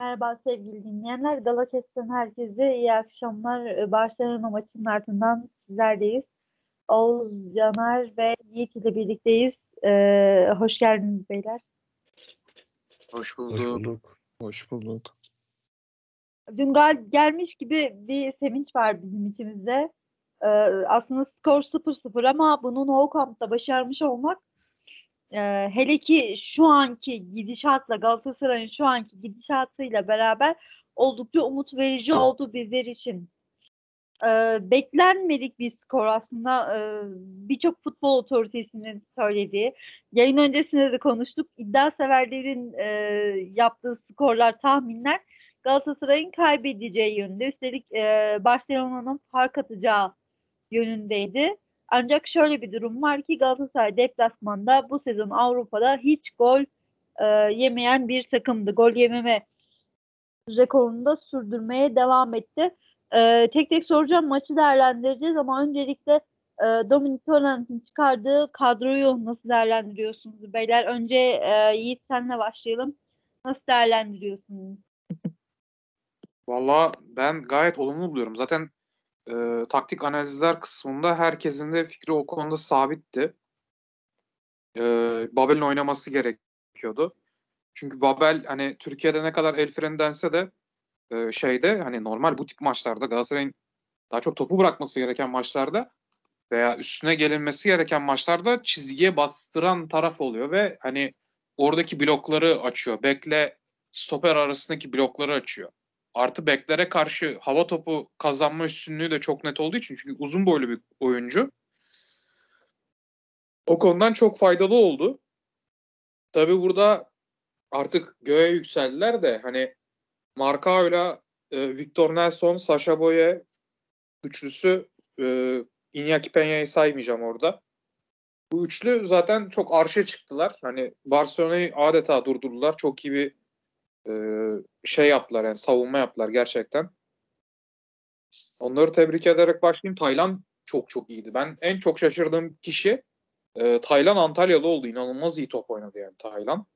Merhaba sevgili dinleyenler. Galatasaray herkese iyi akşamlar. Ee, Barcelona maçının ardından sizlerdeyiz. Oğuz, Caner ve Yiğit ile birlikteyiz. Ee, hoş geldiniz beyler. Hoş Hoş bulduk. Hoş bulduk. Dün gal gelmiş gibi bir sevinç var bizim içimizde. Ee, aslında skor 0-0 ama bunu Nou Camp'ta başarmış olmak e, hele ki şu anki gidişatla Galatasaray'ın şu anki gidişatıyla beraber oldukça umut verici oldu bizler için. Ee, beklenmedik bir skor aslında Ee, birçok futbol otoritesinin söylediği. Yayın öncesinde de konuştuk. İddia severlerin e, yaptığı skorlar, tahminler Galatasaray'ın kaybedeceği yönünde. Üstelik e, Barcelona'nın fark atacağı yönündeydi. Ancak şöyle bir durum var ki Galatasaray deplasmanda bu sezon Avrupa'da hiç gol e, yemeyen bir takımdı. Gol yememe rekorunu da sürdürmeye devam etti. E, tek tek soracağım maçı değerlendireceğiz ama öncelikle e, Dominic Torrent'in çıkardığı kadroyu nasıl değerlendiriyorsunuz beyler? Önce e, Yiğit senle başlayalım. Nasıl değerlendiriyorsunuz? Valla ben gayet olumlu buluyorum. Zaten e, taktik analizler kısmında herkesin de fikri o konuda sabitti. E, Babel'in oynaması gerekiyordu. Çünkü Babel hani Türkiye'de ne kadar el freni dense de e, şeyde hani normal bu tip maçlarda Galatasaray'ın daha çok topu bırakması gereken maçlarda veya üstüne gelinmesi gereken maçlarda çizgiye bastıran taraf oluyor ve hani oradaki blokları açıyor. Bekle stoper arasındaki blokları açıyor. Artı beklere karşı hava topu kazanma üstünlüğü de çok net olduğu için çünkü uzun boylu bir oyuncu. O konudan çok faydalı oldu. Tabi burada artık göğe yükseldiler de hani Marcao'yla e, Victor Nelson, Sasha Boye üçlüsü e, Iñaki Peña'yı saymayacağım orada. Bu üçlü zaten çok arşa çıktılar. Hani Barcelona'yı adeta durdurdular. Çok iyi bir e, şey yaptılar yani savunma yaptılar gerçekten. Onları tebrik ederek başlayayım. Taylan çok çok iyiydi. Ben en çok şaşırdığım kişi e, Taylan Antalyalı oldu. İnanılmaz iyi top oynadı yani Taylan.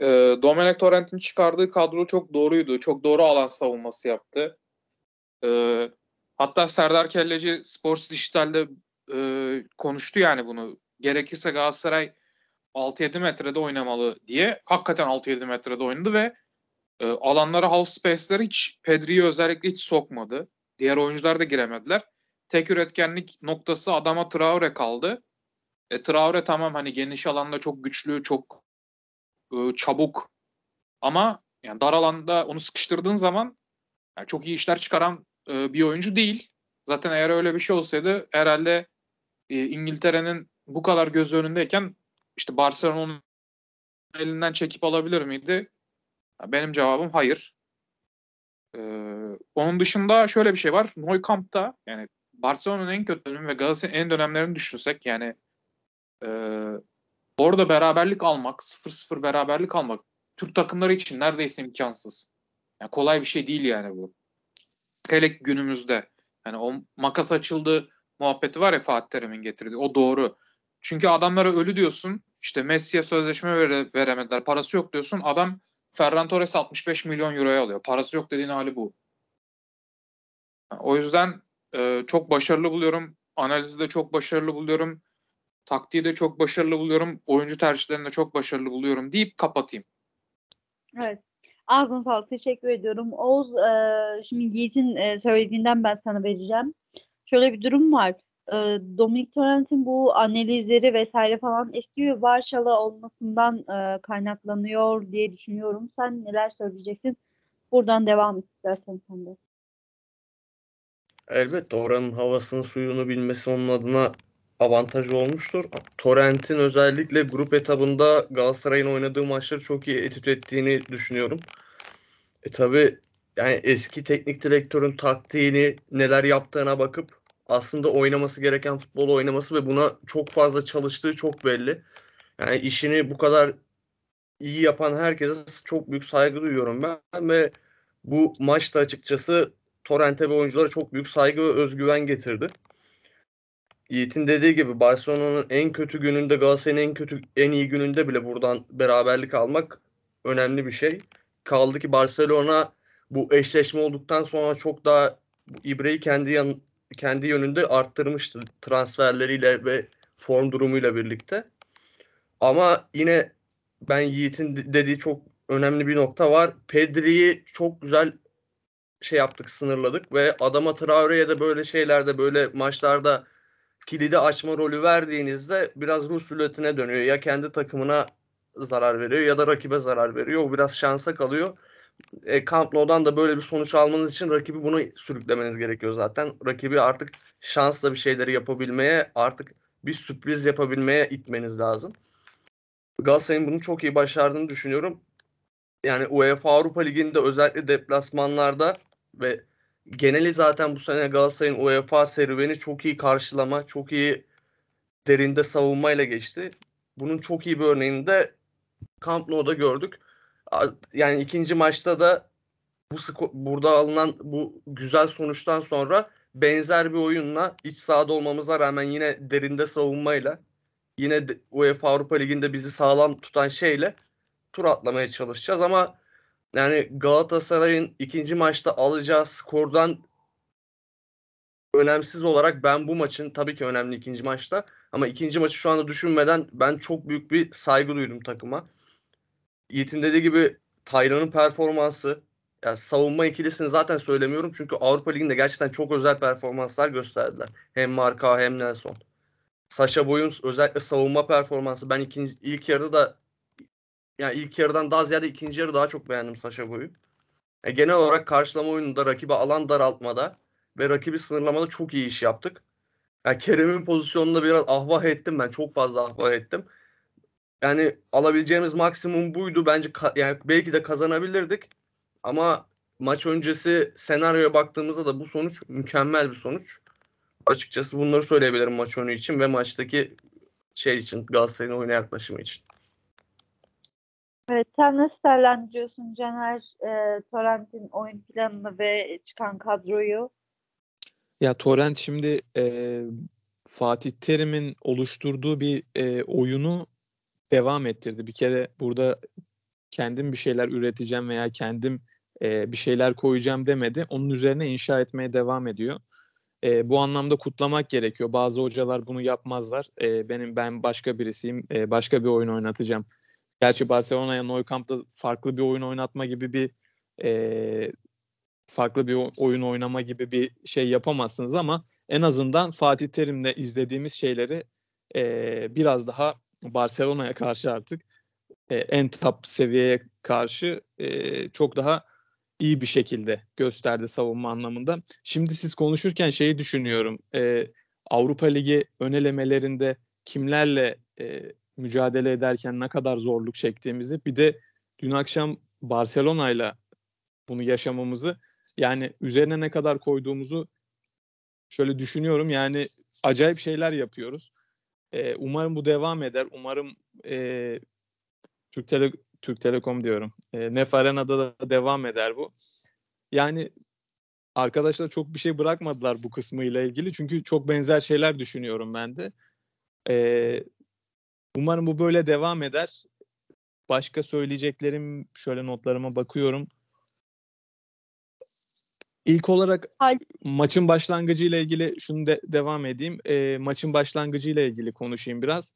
E, Domenech Torrent'in çıkardığı kadro çok doğruydu. Çok doğru alan savunması yaptı. E, hatta Serdar Kelleci Sports Dijital'de e, konuştu yani bunu. Gerekirse Galatasaray 6-7 metrede oynamalı diye. Hakikaten 6-7 metrede oynadı ve e, alanlara half space'leri hiç Pedri'yi özellikle hiç sokmadı. Diğer oyuncular da giremediler. Tek üretkenlik noktası adama Traore kaldı. E, Traore tamam hani geniş alanda çok güçlü, çok e, çabuk ama yani dar alanda onu sıkıştırdığın zaman yani çok iyi işler çıkaran e, bir oyuncu değil. Zaten eğer öyle bir şey olsaydı herhalde e, İngiltere'nin bu kadar göz önündeyken işte Barcelona'nın elinden çekip alabilir miydi? Benim cevabım hayır. Ee, onun dışında şöyle bir şey var. Nou Camp'ta yani Barcelona'nın en kötü dönemi ve Galatasaray'ın en dönemlerini düşünsek yani e, orada beraberlik almak, 0-0 beraberlik almak Türk takımları için neredeyse imkansız. Yani kolay bir şey değil yani bu. Hele günümüzde. Yani o makas açıldı muhabbeti var ya Fatih Terim'in getirdiği. O doğru. Çünkü adamlara ölü diyorsun. İşte Messi'ye sözleşme vere, veremediler. Parası yok diyorsun. Adam Ferran Torres 65 milyon euroya alıyor. Parası yok dediğin hali bu. O yüzden e, çok başarılı buluyorum. Analizi de çok başarılı buluyorum. Taktiği de çok başarılı buluyorum. Oyuncu tercihlerini de çok başarılı buluyorum deyip kapatayım. Evet. Ağzına sağlık. Teşekkür ediyorum. Oğuz, e, şimdi Yiğit'in e, söylediğinden ben sana vereceğim. Şöyle bir durum var. E, Dominic Torrent'in bu analizleri vesaire falan eski ve Varşalı olmasından e, kaynaklanıyor diye düşünüyorum. Sen neler söyleyeceksin? Buradan devam et istersen sen de. Elbette oranın havasını suyunu bilmesi onun adına avantajı olmuştur. Torrent'in özellikle grup etabında Galatasaray'ın oynadığı maçları çok iyi etüt ettiğini düşünüyorum. E tabi yani eski teknik direktörün taktiğini neler yaptığına bakıp aslında oynaması gereken futbolu oynaması ve buna çok fazla çalıştığı çok belli. Yani işini bu kadar iyi yapan herkese çok büyük saygı duyuyorum ben ve bu maçta açıkçası Torrent'e ve oyunculara çok büyük saygı ve özgüven getirdi. Yiğit'in dediği gibi Barcelona'nın en kötü gününde Galatasaray'ın en kötü en iyi gününde bile buradan beraberlik almak önemli bir şey. kaldı ki Barcelona bu eşleşme olduktan sonra çok daha ibreyi kendi yan, kendi yönünde arttırmıştı transferleriyle ve form durumuyla birlikte. Ama yine ben Yiğit'in dediği çok önemli bir nokta var. Pedri'yi çok güzel şey yaptık, sınırladık ve adama Traore'ye de böyle şeylerde, böyle maçlarda kilidi açma rolü verdiğinizde biraz Rus ruletine dönüyor. Ya kendi takımına zarar veriyor ya da rakibe zarar veriyor. O biraz şansa kalıyor. E, Camp Nou'dan da böyle bir sonuç almanız için rakibi bunu sürüklemeniz gerekiyor zaten. Rakibi artık şansla bir şeyleri yapabilmeye, artık bir sürpriz yapabilmeye itmeniz lazım. Galatasaray'ın bunu çok iyi başardığını düşünüyorum. Yani UEFA Avrupa Ligi'nde özellikle deplasmanlarda ve geneli zaten bu sene Galatasaray'ın UEFA serüveni çok iyi karşılama, çok iyi derinde savunmayla geçti. Bunun çok iyi bir örneğini de Camp Nou'da gördük. Yani ikinci maçta da bu skor, burada alınan bu güzel sonuçtan sonra benzer bir oyunla iç sahada olmamıza rağmen yine derinde savunmayla yine UEFA Avrupa Ligi'nde bizi sağlam tutan şeyle tur atlamaya çalışacağız ama yani Galatasaray'ın ikinci maçta alacağı skordan önemsiz olarak ben bu maçın tabii ki önemli ikinci maçta ama ikinci maçı şu anda düşünmeden ben çok büyük bir saygı duydum takıma. Yiğit'in dediği gibi Taylan'ın performansı yani savunma ikilisini zaten söylemiyorum çünkü Avrupa Ligi'nde gerçekten çok özel performanslar gösterdiler. Hem Marka hem Nelson. Sasha Boy'un özellikle savunma performansı ben ikinci, ilk yarıda da yani ilk yarıdan daha ziyade ikinci yarı daha çok beğendim Sasha Boy'u. E, genel olarak karşılama oyununda rakibi alan daraltmada ve rakibi sınırlamada çok iyi iş yaptık. Yani Kerem'in pozisyonunda biraz ahvah ettim ben. Çok fazla ahvah ettim. Yani alabileceğimiz maksimum buydu. Bence yani belki de kazanabilirdik. Ama maç öncesi senaryoya baktığımızda da bu sonuç mükemmel bir sonuç. Açıkçası bunları söyleyebilirim maç önü için ve maçtaki şey için Galatasaray'ın oyuna yaklaşımı için. Evet, sen nasıl değerlendiriyorsun Caner e, Torrent'in oyun planını ve çıkan kadroyu? Ya Torrent şimdi e, Fatih Terim'in oluşturduğu bir e, oyunu devam ettirdi. Bir kere burada kendim bir şeyler üreteceğim veya kendim e, bir şeyler koyacağım demedi. Onun üzerine inşa etmeye devam ediyor. E, bu anlamda kutlamak gerekiyor. Bazı hocalar bunu yapmazlar. E, benim ben başka birisiyim. E, başka bir oyun oynatacağım. Gerçi Barcelona'ya Nou Camp'ta farklı bir oyun oynatma gibi bir e, farklı bir oyun oynama gibi bir şey yapamazsınız ama en azından Fatih Terim'le izlediğimiz şeyleri e, biraz daha Barcelona'ya karşı artık e, en top seviyeye karşı e, çok daha iyi bir şekilde gösterdi savunma anlamında. Şimdi siz konuşurken şeyi düşünüyorum. E, Avrupa Ligi önelemelerinde kimlerle e, mücadele ederken ne kadar zorluk çektiğimizi bir de dün akşam Barcelona'yla bunu yaşamamızı yani üzerine ne kadar koyduğumuzu şöyle düşünüyorum. Yani acayip şeyler yapıyoruz. Ee, umarım bu devam eder. Umarım e, Türk, Tele Türk Telekom diyorum. E, Nef Arena'da da devam eder bu. Yani arkadaşlar çok bir şey bırakmadılar bu kısmı ile ilgili. Çünkü çok benzer şeyler düşünüyorum ben de. E, umarım bu böyle devam eder. Başka söyleyeceklerim şöyle notlarıma bakıyorum. İlk olarak Hayır. maçın başlangıcı ile ilgili şunu de devam edeyim. E, maçın başlangıcı ile ilgili konuşayım biraz.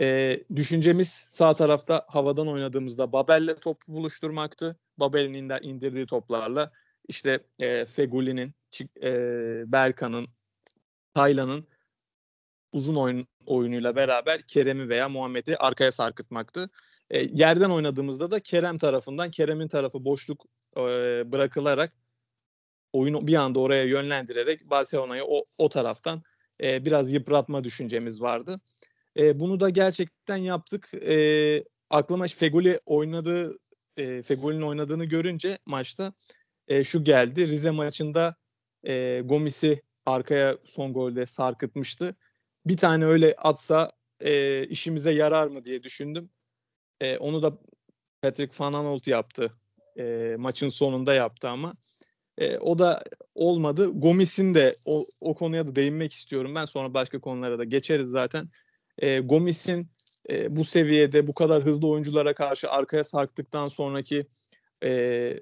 E, düşüncemiz sağ tarafta havadan oynadığımızda Babel'le top buluşturmaktı. Babel'in indirdiği toplarla işte e, Feguli'nin, e, Berkan'ın, Taylan'ın uzun oyun oyunuyla beraber Kerem'i veya Muhammed'i arkaya sarkıtmaktı. E, yerden oynadığımızda da Kerem tarafından Kerem'in tarafı boşluk e, bırakılarak oyunu bir anda oraya yönlendirerek Barcelona'yı o, o taraftan e, biraz yıpratma düşüncemiz vardı. E, bunu da gerçekten yaptık. E, aklıma Feguli oynadığı e, Feguli'nin oynadığını görünce maçta e, şu geldi. Rize maçında e, Gomis'i arkaya son golde sarkıtmıştı. Bir tane öyle atsa e, işimize yarar mı diye düşündüm. E, onu da Patrick Van Aanholt yaptı. E, maçın sonunda yaptı ama. E, o da olmadı. Gomis'in de o, o konuya da değinmek istiyorum. Ben sonra başka konulara da geçeriz zaten. E, Gomis'in e, bu seviyede bu kadar hızlı oyunculara karşı arkaya sarktıktan sonraki e,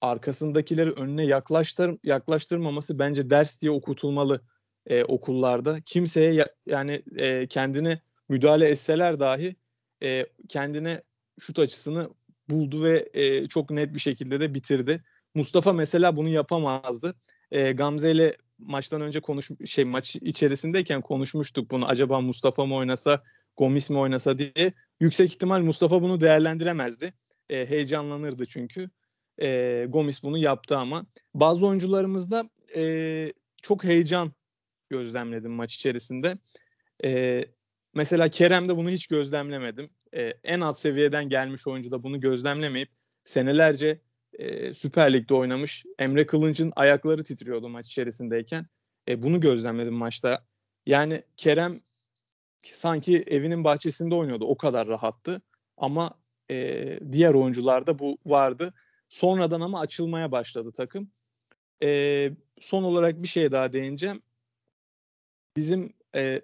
arkasındakileri önüne yaklaştır yaklaştırmaması bence ders diye okutulmalı e, okullarda. Kimseye ya, yani e, kendini müdahale etseler dahi e, kendine şut açısını buldu ve e, çok net bir şekilde de bitirdi. Mustafa mesela bunu yapamazdı. E, Gamze ile maçtan önce konuş şey maç içerisindeyken konuşmuştuk bunu. Acaba Mustafa mı oynasa, Gomis mi oynasa diye. Yüksek ihtimal Mustafa bunu değerlendiremezdi. E, heyecanlanırdı çünkü. E, Gomis bunu yaptı ama bazı oyuncularımızda e, çok heyecan gözlemledim maç içerisinde. E, mesela Kerem'de bunu hiç gözlemlemedim. E, en alt seviyeden gelmiş oyuncu da bunu gözlemlemeyip senelerce e, Süper Lig'de oynamış. Emre Kılınç'ın ayakları titriyordu maç içerisindeyken. E, bunu gözlemledim maçta. Yani Kerem sanki evinin bahçesinde oynuyordu. O kadar rahattı. Ama e, diğer oyuncularda bu vardı. Sonradan ama açılmaya başladı takım. E, son olarak bir şey daha değineceğim. Bizim e,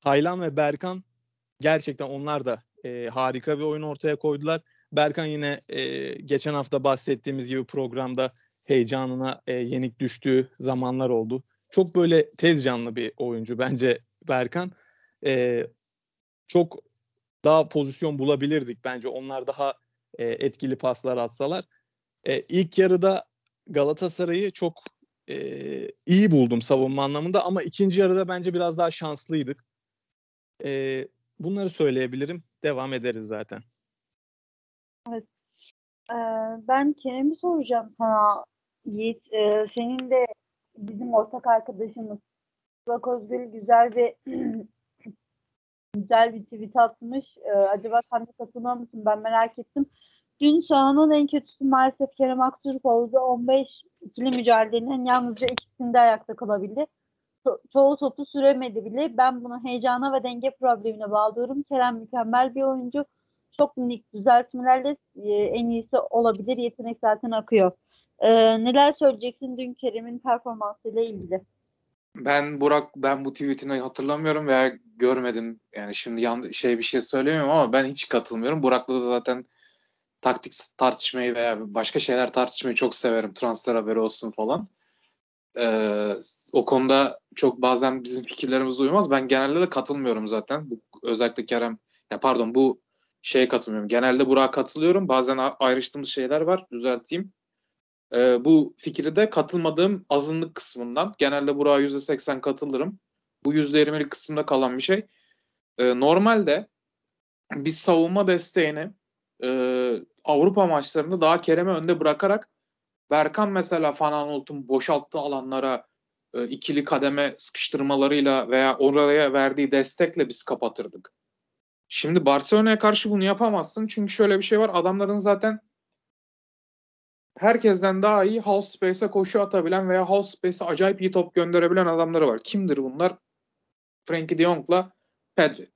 Taylan ve Berkan gerçekten onlar da e, harika bir oyun ortaya koydular. Berkan yine e, geçen hafta bahsettiğimiz gibi programda heyecanına e, yenik düştüğü zamanlar oldu. Çok böyle tez canlı bir oyuncu bence Berkan. E, çok daha pozisyon bulabilirdik bence. Onlar daha e, etkili paslar atsalar. E, ilk yarıda Galatasaray'ı çok e, iyi buldum savunma anlamında ama ikinci yarıda bence biraz daha şanslıydık. E, bunları söyleyebilirim. Devam ederiz zaten. Evet. Ee, ben Kerem'i soracağım sana Yiğit. Ee, senin de bizim ortak arkadaşımız Burak Özgül güzel bir güzel bir tweet atmış. Ee, acaba sen de katılıyor musun? Ben merak ettim. Dün sahanın en kötüsü maalesef Kerem Aktürkoğlu'da 15 ikili mücadelenin yalnızca ikisinde ayakta kalabildi. Ço- çoğu topu süremedi bile. Ben bunu heyecana ve denge problemine bağlıyorum. Kerem mükemmel bir oyuncu. Çok minik düzeltmelerle e, en iyisi olabilir. Yetenek zaten akıyor. Ee, neler söyleyeceksin dün Kerem'in performansıyla ilgili? Ben Burak ben bu tweetini hatırlamıyorum veya görmedim. Yani şimdi yan, şey bir şey söylemiyorum ama ben hiç katılmıyorum. Burak'la da zaten taktik tartışmayı veya başka şeyler tartışmayı çok severim. Transfer haberi olsun falan. Ee, o konuda çok bazen bizim fikirlerimiz uymaz. Ben genelde de katılmıyorum zaten. Bu, özellikle Kerem ya pardon bu şeye katılmıyorum. Genelde Burak'a katılıyorum. Bazen ayrıştığımız şeyler var. Düzelteyim. Ee, bu fikri de katılmadığım azınlık kısmından. Genelde Burak'a %80 katılırım. Bu %20'lik kısımda kalan bir şey. Ee, normalde biz savunma desteğini e, Avrupa maçlarında daha Kerem'i önde bırakarak Berkan mesela Fananolt'un boşalttığı alanlara e, ikili kademe sıkıştırmalarıyla veya oraya verdiği destekle biz kapatırdık. Şimdi Barcelona'ya karşı bunu yapamazsın. Çünkü şöyle bir şey var. Adamların zaten herkesten daha iyi half space'e koşu atabilen veya half space'e acayip iyi top gönderebilen adamları var. Kimdir bunlar? Frankie de Jong'la Pedri.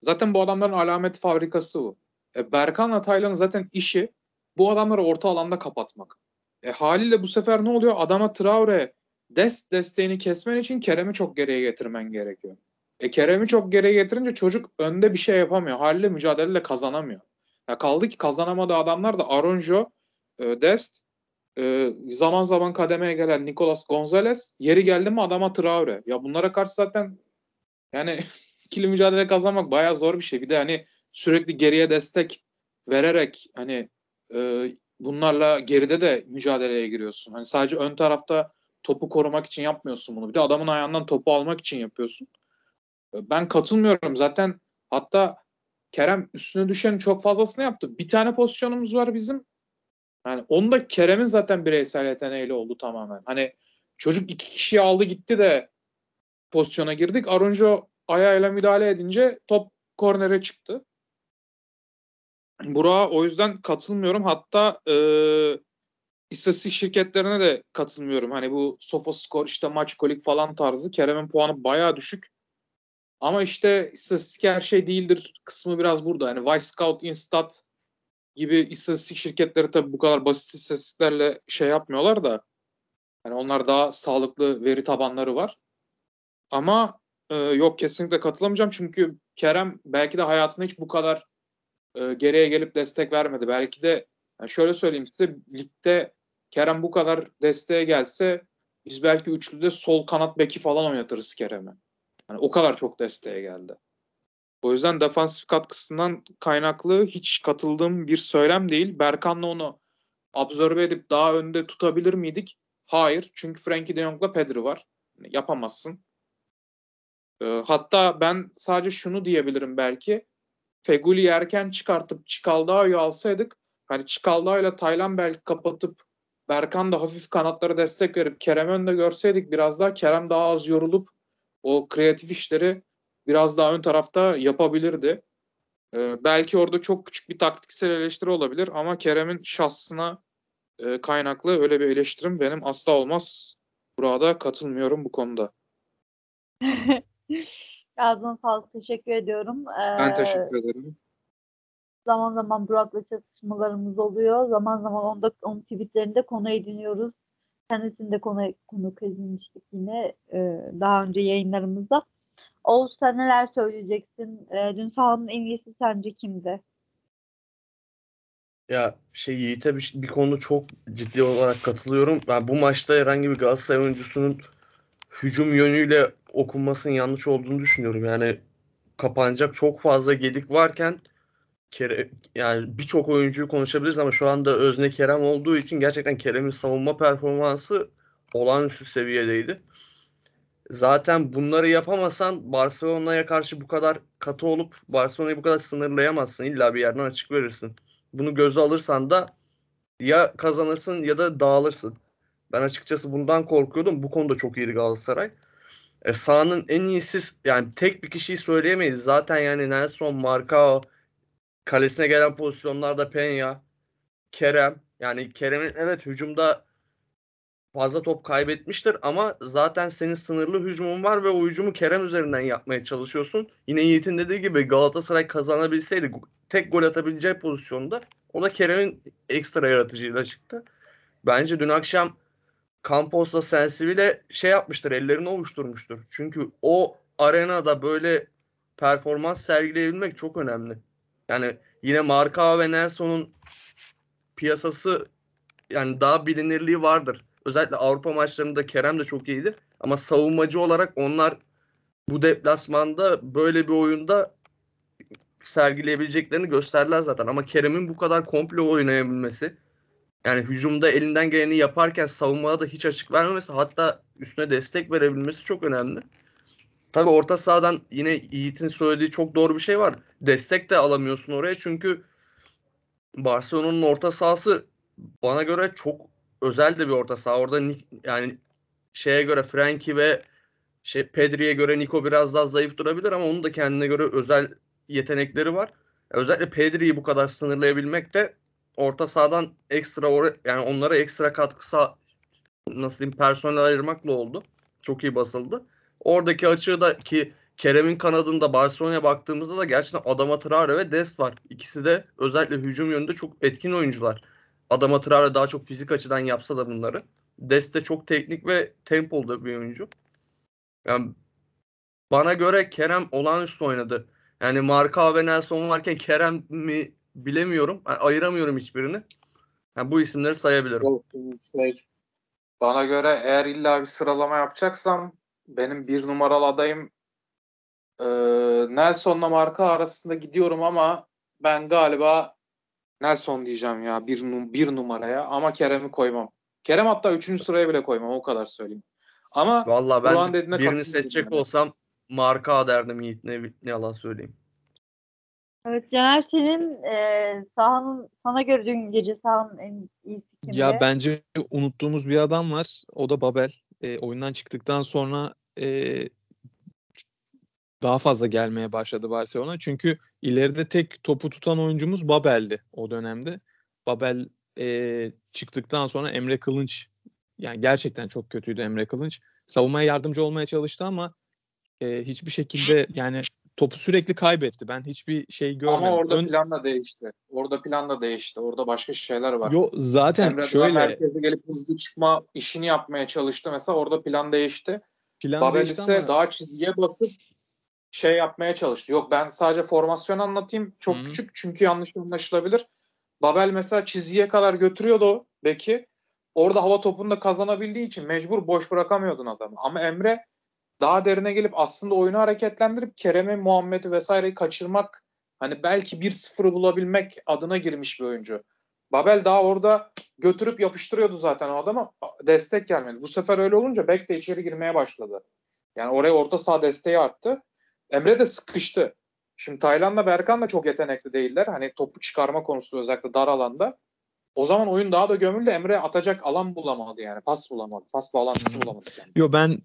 Zaten bu adamların alameti fabrikası bu. E, Berkan'la Taylan'ın zaten işi bu adamları orta alanda kapatmak. E, haliyle bu sefer ne oluyor? Adama Traore dest desteğini kesmen için Kerem'i çok geriye getirmen gerekiyor. E, Kerem'i çok geriye getirince çocuk önde bir şey yapamıyor. Haliyle mücadeleyle kazanamıyor. Ya kaldı ki kazanamadığı adamlar da Aronjo, e, Dest, e, zaman zaman kademeye gelen Nicolas Gonzalez, yeri geldi mi adama Traore. Ya bunlara karşı zaten yani ikili mücadele kazanmak bayağı zor bir şey. Bir de hani sürekli geriye destek vererek hani e, bunlarla geride de mücadeleye giriyorsun. Hani sadece ön tarafta topu korumak için yapmıyorsun bunu. Bir de adamın ayağından topu almak için yapıyorsun. Ben katılmıyorum. Zaten hatta Kerem üstüne düşenin çok fazlasını yaptı. Bir tane pozisyonumuz var bizim. Yani onu da Kerem'in zaten bireysel yeteneğiyle oldu tamamen. Hani çocuk iki kişiyi aldı gitti de pozisyona girdik. Arunjo ayağıyla müdahale edince top kornere çıktı. Burak'a o yüzden katılmıyorum. Hatta e, istatistik şirketlerine de katılmıyorum. Hani bu SofaScore işte maç kolik falan tarzı. Kerem'in puanı bayağı düşük. Ama işte istatistik her şey değildir kısmı biraz burada. Hani Wisecout, Instat gibi istatistik şirketleri tabii bu kadar basit istatistiklerle şey yapmıyorlar da hani onlar daha sağlıklı veri tabanları var. Ama e, yok kesinlikle katılamayacağım çünkü Kerem belki de hayatında hiç bu kadar e, geriye gelip destek vermedi. Belki de Yani şöyle söyleyeyim size ligde Kerem bu kadar desteğe gelse biz belki üçlüde sol kanat beki falan oynatırız Kerem'e. Yani o kadar çok desteğe geldi. O yüzden defansif katkısından kaynaklı hiç katıldığım bir söylem değil. Berkan'la onu absorbe edip daha önde tutabilir miydik? Hayır. Çünkü Frankie de Jong'la Pedri var. Yani yapamazsın. Ee, hatta ben sadece şunu diyebilirim belki. Feguli'yi erken çıkartıp Çikaldao'yu alsaydık hani Çikaldao Taylan belki kapatıp Berkan da hafif kanatlara destek verip Kerem önde görseydik biraz daha Kerem daha az yorulup o kreatif işleri biraz daha ön tarafta yapabilirdi. Ee, belki orada çok küçük bir taktiksel eleştiri olabilir ama Kerem'in şahsına e, kaynaklı öyle bir eleştirim benim asla olmaz. Burada katılmıyorum bu konuda. Ağzına sağlık. Teşekkür ediyorum. Ben Ee, teşekkür ederim. Zaman zaman Burak'la çatışmalarımız oluyor. Zaman zaman onda, onun tweetlerinde konu ediniyoruz. Kendisini de konu, konuk edinmiştik yine e, daha önce yayınlarımızda. Oğuz sen neler söyleyeceksin? E, dün sahanın en iyisi sence kimdi? Ya şey Yiğit'e bir, bir konu çok ciddi olarak katılıyorum. Ben bu maçta herhangi bir Galatasaray oyuncusunun hücum yönüyle okunmasının yanlış olduğunu düşünüyorum. Yani kapanacak çok fazla gedik varken Kere, yani birçok oyuncuyu konuşabiliriz ama şu anda özne Kerem olduğu için gerçekten Kerem'in savunma performansı olağanüstü seviyedeydi. Zaten bunları yapamasan Barcelona'ya karşı bu kadar katı olup Barcelona'yı bu kadar sınırlayamazsın. İlla bir yerden açık verirsin. Bunu göze alırsan da ya kazanırsın ya da dağılırsın. Ben açıkçası bundan korkuyordum. Bu konuda çok iyiydi Galatasaray. E, sahanın en iyisi yani tek bir kişiyi söyleyemeyiz. Zaten yani Nelson, Marcao, kalesine gelen pozisyonlarda Peña, Kerem. Yani Kerem'in evet hücumda fazla top kaybetmiştir ama zaten senin sınırlı hücumun var ve o hücumu Kerem üzerinden yapmaya çalışıyorsun. Yine Yiğit'in dediği gibi Galatasaray kazanabilseydi tek gol atabileceği pozisyonda o da Kerem'in ekstra yaratıcıyla çıktı. Bence dün akşam Campos'la Sensibil'e şey yapmıştır, ellerini ovuşturmuştur. Çünkü o arenada böyle performans sergileyebilmek çok önemli. Yani yine Marka ve Nelson'un piyasası yani daha bilinirliği vardır. Özellikle Avrupa maçlarında Kerem de çok iyiydi. Ama savunmacı olarak onlar bu deplasmanda böyle bir oyunda sergileyebileceklerini gösterdiler zaten. Ama Kerem'in bu kadar komple oynayabilmesi yani hücumda elinden geleni yaparken savunmada da hiç açık vermemesi hatta üstüne destek verebilmesi çok önemli. Tabii orta sahadan yine Yiğit'in söylediği çok doğru bir şey var. Destek de alamıyorsun oraya çünkü Barcelona'nın orta sahası bana göre çok özel de bir orta saha. Orada yani şeye göre Frankie ve şey Pedri'ye göre Nico biraz daha zayıf durabilir ama onun da kendine göre özel yetenekleri var. Özellikle Pedri'yi bu kadar sınırlayabilmek de orta sahadan ekstra or yani onlara ekstra katkısı nasıl diyeyim personel ayırmakla oldu. Çok iyi basıldı. Oradaki açığı da ki Kerem'in kanadında Barcelona'ya baktığımızda da gerçekten Adama Traore ve Dest var. İkisi de özellikle hücum yönünde çok etkin oyuncular. Adama Traore daha çok fizik açıdan yapsa da bunları. Dest de çok teknik ve tempolu bir oyuncu. Yani bana göre Kerem olağanüstü oynadı. Yani Marka ve Nelson varken Kerem mi bilemiyorum. Yani ayıramıyorum hiçbirini. Yani bu isimleri sayabilirim. Bana göre eğer illa bir sıralama yapacaksam benim bir numaralı adayım e, Nelson'la Marka arasında gidiyorum ama ben galiba Nelson diyeceğim ya bir, bir numaraya ama Kerem'i koymam. Kerem hatta üçüncü sıraya bile koymam o kadar söyleyeyim. Ama Vallahi ben birini seçecek yani. olsam Marka derdim Yiğit ne, ne yalan söyleyeyim. Evet Caner senin e, sahanın sana göre dün gece sahanın en iyisi kimdi? Ya bence unuttuğumuz bir adam var. O da Babel. E, oyundan çıktıktan sonra e, daha fazla gelmeye başladı Barcelona. Çünkü ileride tek topu tutan oyuncumuz Babel'di o dönemde. Babel e, çıktıktan sonra Emre Kılınç yani gerçekten çok kötüydü Emre Kılınç. Savunmaya yardımcı olmaya çalıştı ama e, hiçbir şekilde yani topu sürekli kaybetti. Ben hiçbir şey görmedim. Ama orada Ön... plan da değişti. Orada plan da değişti. Orada başka şeyler var. Yo zaten Emre şöyle merkezde gelip hızlı çıkma işini yapmaya çalıştı. Mesela orada plan değişti. Plan Babel değişti ise ama... daha çizgiye basıp şey yapmaya çalıştı. Yok ben sadece formasyon anlatayım. Çok Hı-hı. küçük çünkü yanlış anlaşılabilir. Babel mesela çizgiye kadar götürüyordu o beki. Orada hava topunu da kazanabildiği için mecbur boş bırakamıyordun adamı. Ama Emre daha derine gelip aslında oyunu hareketlendirip Kerem'i, Muhammed'i vesaireyi kaçırmak hani belki 1-0'ı bulabilmek adına girmiş bir oyuncu. Babel daha orada götürüp yapıştırıyordu zaten o adama. Destek gelmedi. Bu sefer öyle olunca Bek de içeri girmeye başladı. Yani oraya orta saha desteği arttı. Emre de sıkıştı. Şimdi Tayland'la Berkan da çok yetenekli değiller. Hani topu çıkarma konusu özellikle dar alanda. O zaman oyun daha da gömüldü. Emre atacak alan bulamadı yani. Pas bulamadı. Pas bağlantısı bulamadı. Yani. Yo ben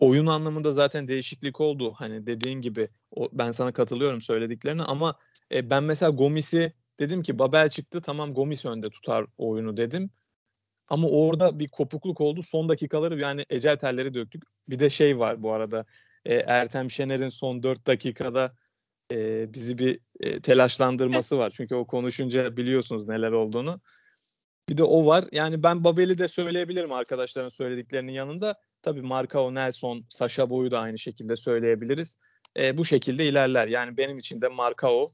oyun anlamında zaten değişiklik oldu. Hani dediğin gibi o, ben sana katılıyorum söylediklerine ama e, ben mesela Gomis'i dedim ki Babel çıktı tamam Gomis önde tutar oyunu dedim. Ama orada bir kopukluk oldu. Son dakikaları yani ecel telleri döktük. Bir de şey var bu arada. E, Ertem Şener'in son 4 dakikada e, bizi bir e, telaşlandırması var. Çünkü o konuşunca biliyorsunuz neler olduğunu. Bir de o var. Yani ben Babel'i de söyleyebilirim arkadaşların söylediklerinin yanında. Tabii Marcao, Nelson, Sasha Boy'u da aynı şekilde söyleyebiliriz. E, bu şekilde ilerler. Yani benim için de Marcao.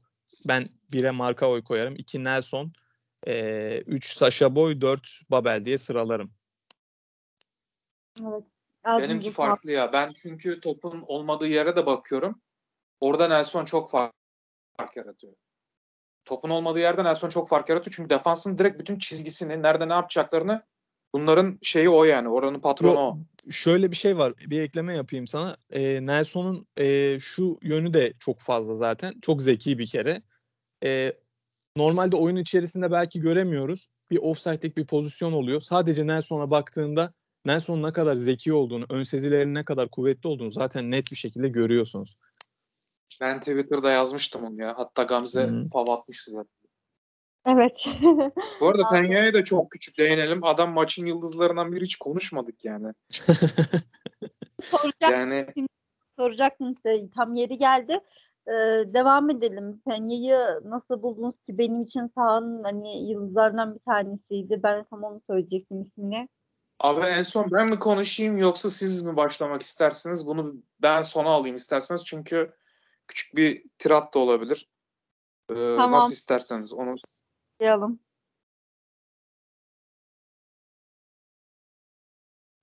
Ben 1'e Marcao'yu koyarım. 2 Nelson, 3 Sasha Boy, 4 Babel diye sıralarım. Evet. Benimki farklı ya. Ben çünkü topun olmadığı yere de bakıyorum. Orada Nelson çok fark, fark yaratıyor. Topun olmadığı yerde Nelson çok fark yaratıyor. Çünkü defansın direkt bütün çizgisini, nerede ne yapacaklarını bunların şeyi o yani. Oranın patronu Yo, o. Şöyle bir şey var. Bir ekleme yapayım sana. E, Nelson'un e, şu yönü de çok fazla zaten. Çok zeki bir kere. E, normalde oyun içerisinde belki göremiyoruz. Bir offside'lik bir pozisyon oluyor. Sadece Nelson'a baktığında Nelson'un ne kadar zeki olduğunu, ön sezilerinin ne kadar kuvvetli olduğunu zaten net bir şekilde görüyorsunuz. Ben Twitter'da yazmıştım onu ya. Hatta Gamze Hı. pav atmıştı zaten. Evet. Bu arada Peña'ya da çok küçük değinelim. Adam maçın yıldızlarından biri hiç konuşmadık yani. Soracak, Yani soracaktım size. Tam yeri geldi. Ee, devam edelim. Penya'yı nasıl buldunuz ki? Benim için sahanın hani yıldızlarından bir tanesiydi. Ben tam onu söyleyecektim ismini. Abi en son ben mi konuşayım yoksa siz mi başlamak istersiniz? Bunu ben sona alayım isterseniz çünkü küçük bir tirat da olabilir. Ee, Tamam. Nasıl isterseniz onu Başlayalım.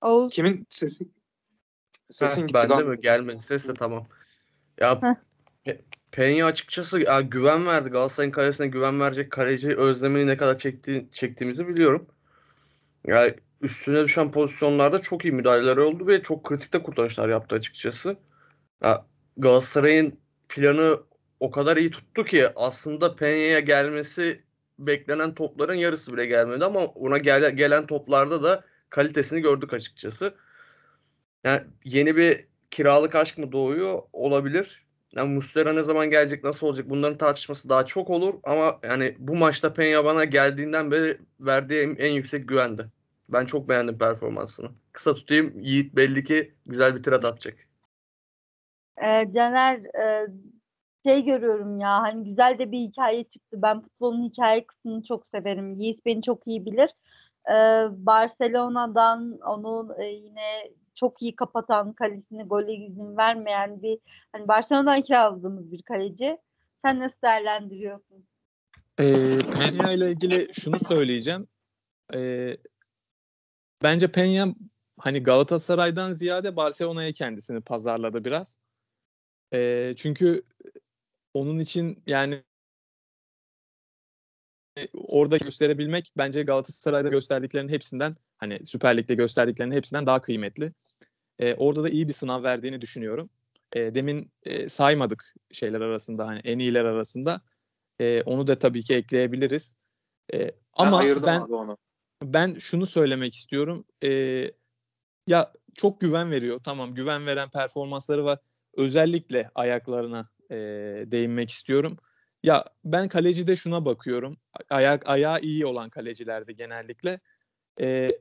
Oğuz. kimin sesi sesin Heh, gitti bende mi? Gelmedi. Ses de tamam. Ya Heh. Pe- açıkçası ya, güven verdi. Galatasaray'ın kalesine güven verecek kaleci özlemini ne kadar çekti, çektiğimizi biliyorum. Yani üstüne düşen pozisyonlarda çok iyi müdahaleler oldu ve çok kritikte kurtarışlar yaptı açıkçası. Ya, Galatasaray'ın planı o kadar iyi tuttu ki aslında Peña'ya gelmesi beklenen topların yarısı bile gelmedi ama ona gel- gelen toplarda da kalitesini gördük açıkçası. Yani yeni bir kiralık aşk mı doğuyor olabilir. Yani Muslera ne zaman gelecek, nasıl olacak bunların tartışması daha çok olur ama yani bu maçta Peña bana geldiğinden beri verdiği en, en yüksek güvendi. Ben çok beğendim performansını. Kısa tutayım. Yiğit belli ki güzel bir tirat atacak. Ee, Caner e, şey görüyorum ya hani güzel de bir hikaye çıktı. Ben futbolun hikaye kısmını çok severim. Yiğit beni çok iyi bilir. Ee, Barcelona'dan onu e, yine çok iyi kapatan kalesine gole izin vermeyen bir hani Barcelona'dan kiraladığımız bir kaleci. Sen nasıl değerlendiriyorsun? E, Peña ile ilgili şunu söyleyeceğim. E, bence Peña hani Galatasaray'dan ziyade Barcelona'ya kendisini pazarladı biraz. E, çünkü onun için yani e, orada gösterebilmek bence Galatasaray'da gösterdiklerinin hepsinden hani Süper Lig'de gösterdiklerinin hepsinden daha kıymetli. E, orada da iyi bir sınav verdiğini düşünüyorum. E, demin e, saymadık şeyler arasında hani en iyiler arasında. E, onu da tabii ki ekleyebiliriz. E, Ben ama ben abi onu. ben şunu söylemek istiyorum. E, ya çok güven veriyor. Tamam güven veren performansları var. Özellikle ayaklarına e, değinmek istiyorum. Ya ben kalecide şuna bakıyorum. Ayak ayağı iyi olan kalecilerde genellikle. E,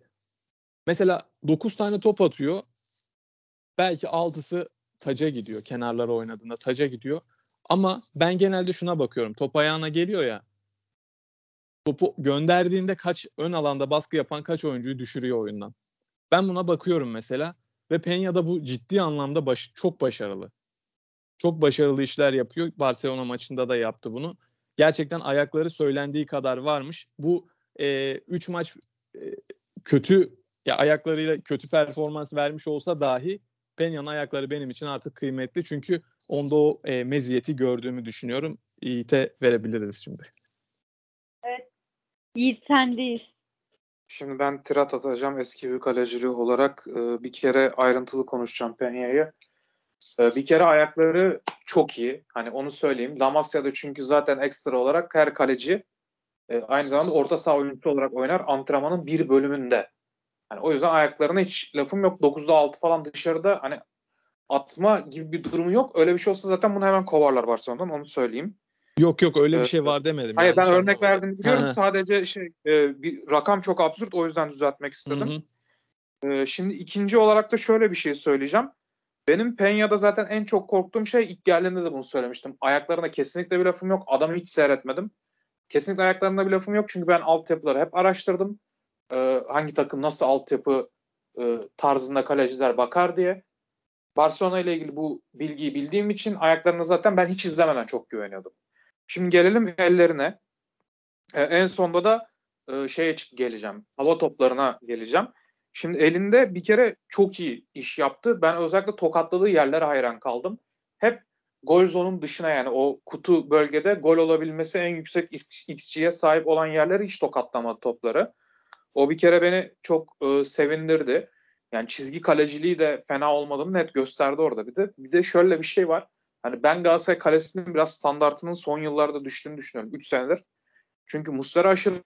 mesela 9 tane top atıyor. Belki 6'sı taca gidiyor. Kenarlara oynadığında taca gidiyor. Ama ben genelde şuna bakıyorum. Top ayağına geliyor ya. Topu gönderdiğinde kaç ön alanda baskı yapan kaç oyuncuyu düşürüyor oyundan. Ben buna bakıyorum mesela ve Peña'da bu ciddi anlamda baş, çok başarılı. Çok başarılı işler yapıyor. Barcelona maçında da yaptı bunu. gerçekten ayakları söylendiği kadar varmış. Bu 3 e, maç e, kötü ya ayaklarıyla kötü performans vermiş olsa dahi Penya'nın ayakları benim için artık kıymetli. Çünkü onda o e, meziyeti gördüğümü düşünüyorum. Yiğit'e verebiliriz şimdi. Evet. Yiğit sendeyiz. Şimdi ben tirat atacağım eski büyük kaleciliği olarak. E, bir kere ayrıntılı konuşacağım Penya'yı. E, bir kere ayakları çok iyi. Hani onu söyleyeyim. Lamasya'da çünkü zaten ekstra olarak her kaleci e, aynı zamanda orta saha oyuncusu olarak oynar. Antrenmanın bir bölümünde. Hani o yüzden ayaklarına hiç lafım yok. 9'da 6 falan dışarıda hani atma gibi bir durumu yok. Öyle bir şey olsa zaten bunu hemen kovarlar Barcelona'dan onu söyleyeyim. Yok yok öyle bir şey var demedim. Hayır ben örnek verdim biliyorum. Sadece şey e, bir rakam çok absürt o yüzden düzeltmek istedim. Hı hı. E, şimdi ikinci olarak da şöyle bir şey söyleyeceğim. Benim Penya'da zaten en çok korktuğum şey ilk geldiğinde de bunu söylemiştim. Ayaklarına kesinlikle bir lafım yok. Adamı hiç seyretmedim. Kesinlikle ayaklarında bir lafım yok. Çünkü ben altyapıları hep araştırdım. Ee, hangi takım nasıl altyapı e, tarzında kaleciler bakar diye. Barcelona ile ilgili bu bilgiyi bildiğim için ayaklarına zaten ben hiç izlemeden çok güveniyordum. Şimdi gelelim ellerine. Ee, en sonda da e, şeye geleceğim. Hava toplarına geleceğim. Şimdi elinde bir kere çok iyi iş yaptı. Ben özellikle tokatladığı yerlere hayran kaldım. Hep gol zonun dışına yani o kutu bölgede gol olabilmesi en yüksek XG'ye sahip olan yerleri hiç tokatlamadı topları. O bir kere beni çok e, sevindirdi. Yani çizgi kaleciliği de fena olmadığını net gösterdi orada. Bir de bir de şöyle bir şey var. Hani ben Galatasaray kalesinin biraz standartının son yıllarda düştüğünü düşünüyorum. 3 senedir. Çünkü Muslera aşırı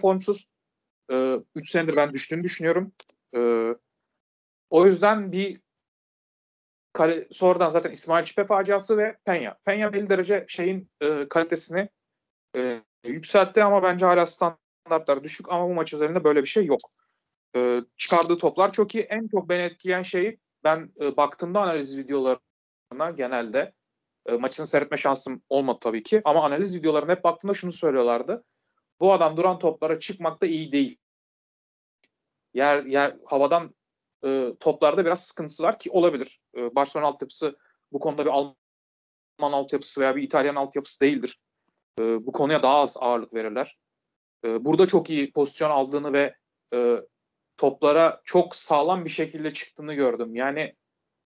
formsuz. 3 ee, senedir ben düştüğünü düşünüyorum. Ee, o yüzden bir kale, sonradan zaten İsmail Çipe faciası ve Penya. Penya belli derece şeyin e, kalitesini e, yükseltti ama bence hala standartlar düşük ama bu maç üzerinde böyle bir şey yok. E, çıkardığı toplar çok iyi. En çok beni etkileyen şey ben e, baktığımda analiz videolarına genelde e, maçını seyretme şansım olmadı tabii ki ama analiz videolarına hep baktığımda şunu söylüyorlardı bu adam duran toplara çıkmakta iyi değil. Yer, yer havadan e, toplarda biraz sıkıntısı var ki olabilir. E, Barcelona altyapısı bu konuda bir Alman altyapısı veya bir İtalyan altyapısı değildir. E, bu konuya daha az ağırlık verirler. E, burada çok iyi pozisyon aldığını ve e, toplara çok sağlam bir şekilde çıktığını gördüm. Yani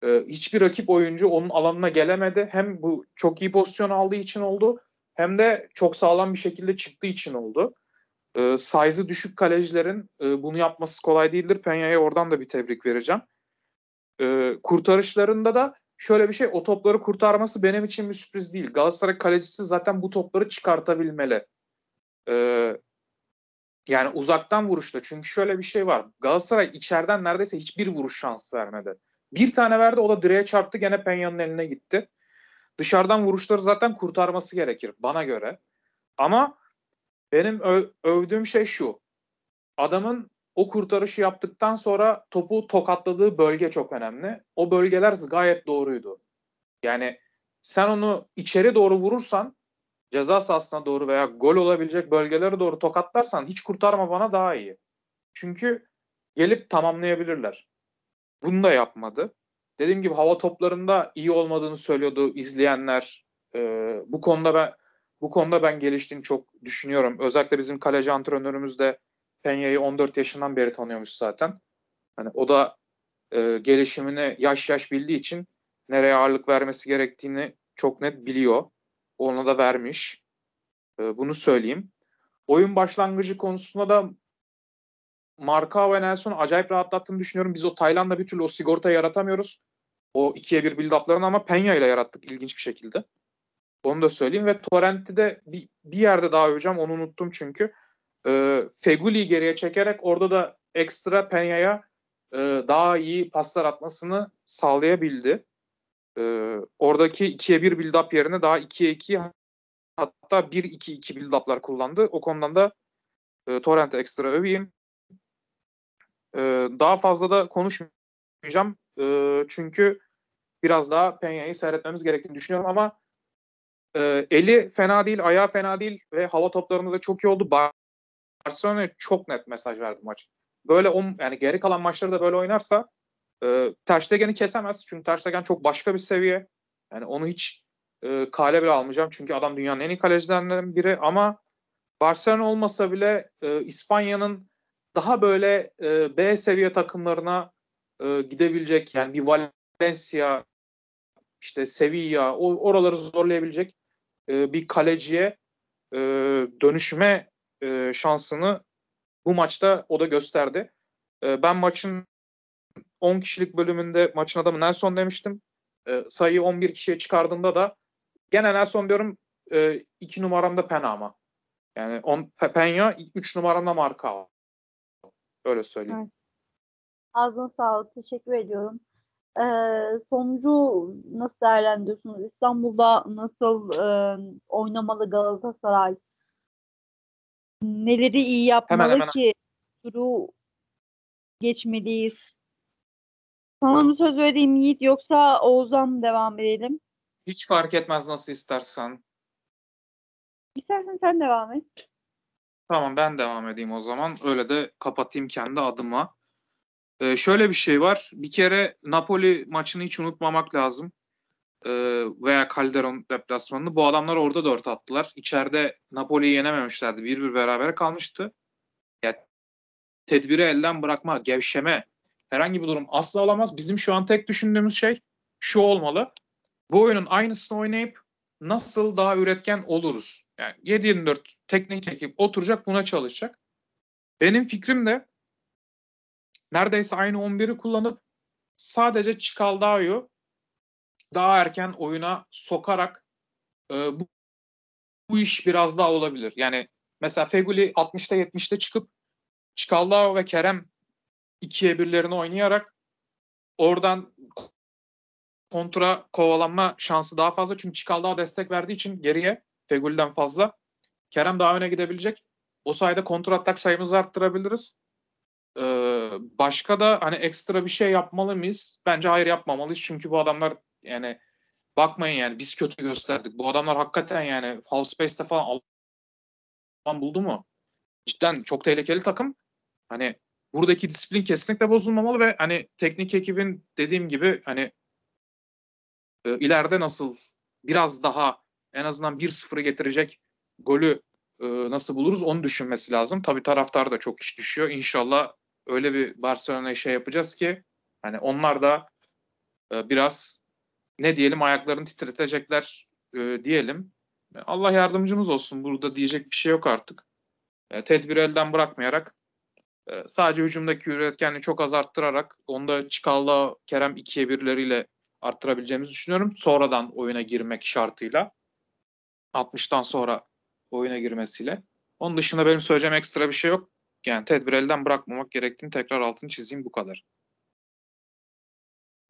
e, hiçbir rakip oyuncu onun alanına gelemedi. Hem bu çok iyi pozisyon aldığı için oldu hem de çok sağlam bir şekilde çıktığı için oldu. E, size'ı düşük kalecilerin e, bunu yapması kolay değildir. Penya'ya oradan da bir tebrik vereceğim. E, kurtarışlarında da şöyle bir şey o topları kurtarması benim için bir sürpriz değil. Galatasaray kalecisi zaten bu topları çıkartabilmeli. E, yani uzaktan vuruşta çünkü şöyle bir şey var. Galatasaray içeriden neredeyse hiçbir vuruş şansı vermedi. Bir tane verdi o da direğe çarptı gene Penya'nın eline gitti. Dışarıdan vuruşları zaten kurtarması gerekir bana göre. Ama benim öv- övdüğüm şey şu. Adamın o kurtarışı yaptıktan sonra topu tokatladığı bölge çok önemli. O bölgeler gayet doğruydu. Yani sen onu içeri doğru vurursan ceza sahasına doğru veya gol olabilecek bölgelere doğru tokatlarsan hiç kurtarma bana daha iyi. Çünkü gelip tamamlayabilirler. Bunu da yapmadı dediğim gibi hava toplarında iyi olmadığını söylüyordu izleyenler. E, bu konuda ben bu konuda ben geliştiğini çok düşünüyorum. Özellikle bizim kaleci antrenörümüz de Penya'yı 14 yaşından beri tanıyormuş zaten. Hani o da e, gelişimini yaş yaş bildiği için nereye ağırlık vermesi gerektiğini çok net biliyor. Ona da vermiş. E, bunu söyleyeyim. Oyun başlangıcı konusunda da Marka ve Nelson'u acayip rahatlattığını düşünüyorum. Biz o Tayland'da bir türlü o sigorta yaratamıyoruz. O ikiye bir build-up'larını ama Penya ile yarattık ilginç bir şekilde. Onu da söyleyeyim ve Torrent'i de bir, bir yerde daha öveceğim. Onu unuttum çünkü. Ee, Feguli'yi geriye çekerek orada da ekstra Penya'ya e, daha iyi paslar atmasını sağlayabildi. Ee, oradaki 2'ye 1 build-up yerine daha 2'ye 2 hatta 1-2-2 build-up'lar kullandı. O konudan da e, Torrent'e ekstra öveyim. Ee, daha fazla da konuşmayacağım. Ee, çünkü biraz daha Penya'yı seyretmemiz gerektiğini düşünüyorum ama e, eli fena değil, ayağı fena değil ve hava toplarında da çok iyi oldu. Barcelona'ya çok net mesaj verdi maç. Böyle on, yani geri kalan maçları da böyle oynarsa e, Ter kesemez. Çünkü Ter Stegen çok başka bir seviye. Yani onu hiç e, kale bile almayacağım. Çünkü adam dünyanın en iyi kalecilerinden biri ama Barcelona olmasa bile e, İspanya'nın daha böyle e, B seviye takımlarına e, gidebilecek yani bir Valencia işte Sevilla o, oraları zorlayabilecek e, bir kaleciye e, dönüşme e, şansını bu maçta o da gösterdi. E, ben maçın 10 kişilik bölümünde maçın adamı Nelson demiştim. E, sayıyı 11 kişiye çıkardığında da gene Nelson diyorum 2 e, numaramda Pena ama. Yani on, Penya 3 numaramda marka. Öyle söyleyeyim. Evet. Ağzına sağlık. Teşekkür ediyorum. Ee, sonucu nasıl değerlendiriyorsunuz? İstanbul'da nasıl e, oynamalı Galatasaray? Neleri iyi yapmalı Hemen, hemen. ki turu geçmeliyiz? Sana mı söz vereyim Yiğit yoksa Oğuzhan mı devam edelim? Hiç fark etmez nasıl istersen. İstersen sen devam et. Tamam ben devam edeyim o zaman. Öyle de kapatayım kendi adıma. Ee, şöyle bir şey var. Bir kere Napoli maçını hiç unutmamak lazım. Ee, veya Calderon deplasmanını. Bu adamlar orada dört attılar. İçeride Napoli'yi yenememişlerdi. 1-1 berabere kalmıştı. Ya, tedbiri elden bırakma, gevşeme, herhangi bir durum asla olamaz. Bizim şu an tek düşündüğümüz şey şu olmalı. Bu oyunun aynısını oynayıp nasıl daha üretken oluruz? Yani 7-24 teknik ekip oturacak buna çalışacak. Benim fikrim de neredeyse aynı 11'i kullanıp sadece Çikaldağ'ı daha erken oyuna sokarak e, bu, bu iş biraz daha olabilir. Yani mesela Feguli 60'ta 70'te çıkıp Çikaldağ ve Kerem ikiye birlerini oynayarak oradan kontra kovalanma şansı daha fazla. Çünkü Çikaldağ destek verdiği için geriye Fegül'den fazla. Kerem daha öne gidebilecek. O sayede kontra atak sayımızı arttırabiliriz. Ee, başka da hani ekstra bir şey yapmalı mıyız? Bence hayır yapmamalıyız. Çünkü bu adamlar yani bakmayın yani biz kötü gösterdik. Bu adamlar hakikaten yani Foul Space'te falan alan buldu mu? Cidden çok tehlikeli takım. Hani buradaki disiplin kesinlikle bozulmamalı ve hani teknik ekibin dediğim gibi hani e, ileride nasıl biraz daha en azından 1-0'ı getirecek golü e, nasıl buluruz onu düşünmesi lazım. Tabii taraftar da çok iş düşüyor. İnşallah öyle bir Barcelona'ya şey yapacağız ki hani onlar da e, biraz ne diyelim ayaklarını titretecekler e, diyelim. Allah yardımcımız olsun. Burada diyecek bir şey yok artık. E, tedbiri elden bırakmayarak e, sadece hücumdaki üretkenliği çok az arttırarak onu da Çikalla, Kerem ikiye birleriyle arttırabileceğimizi düşünüyorum. Sonradan oyuna girmek şartıyla. 60'tan sonra oyuna girmesiyle. Onun dışında benim söyleyeceğim ekstra bir şey yok. Yani tedbir elden bırakmamak gerektiğini tekrar altını çizeyim bu kadar.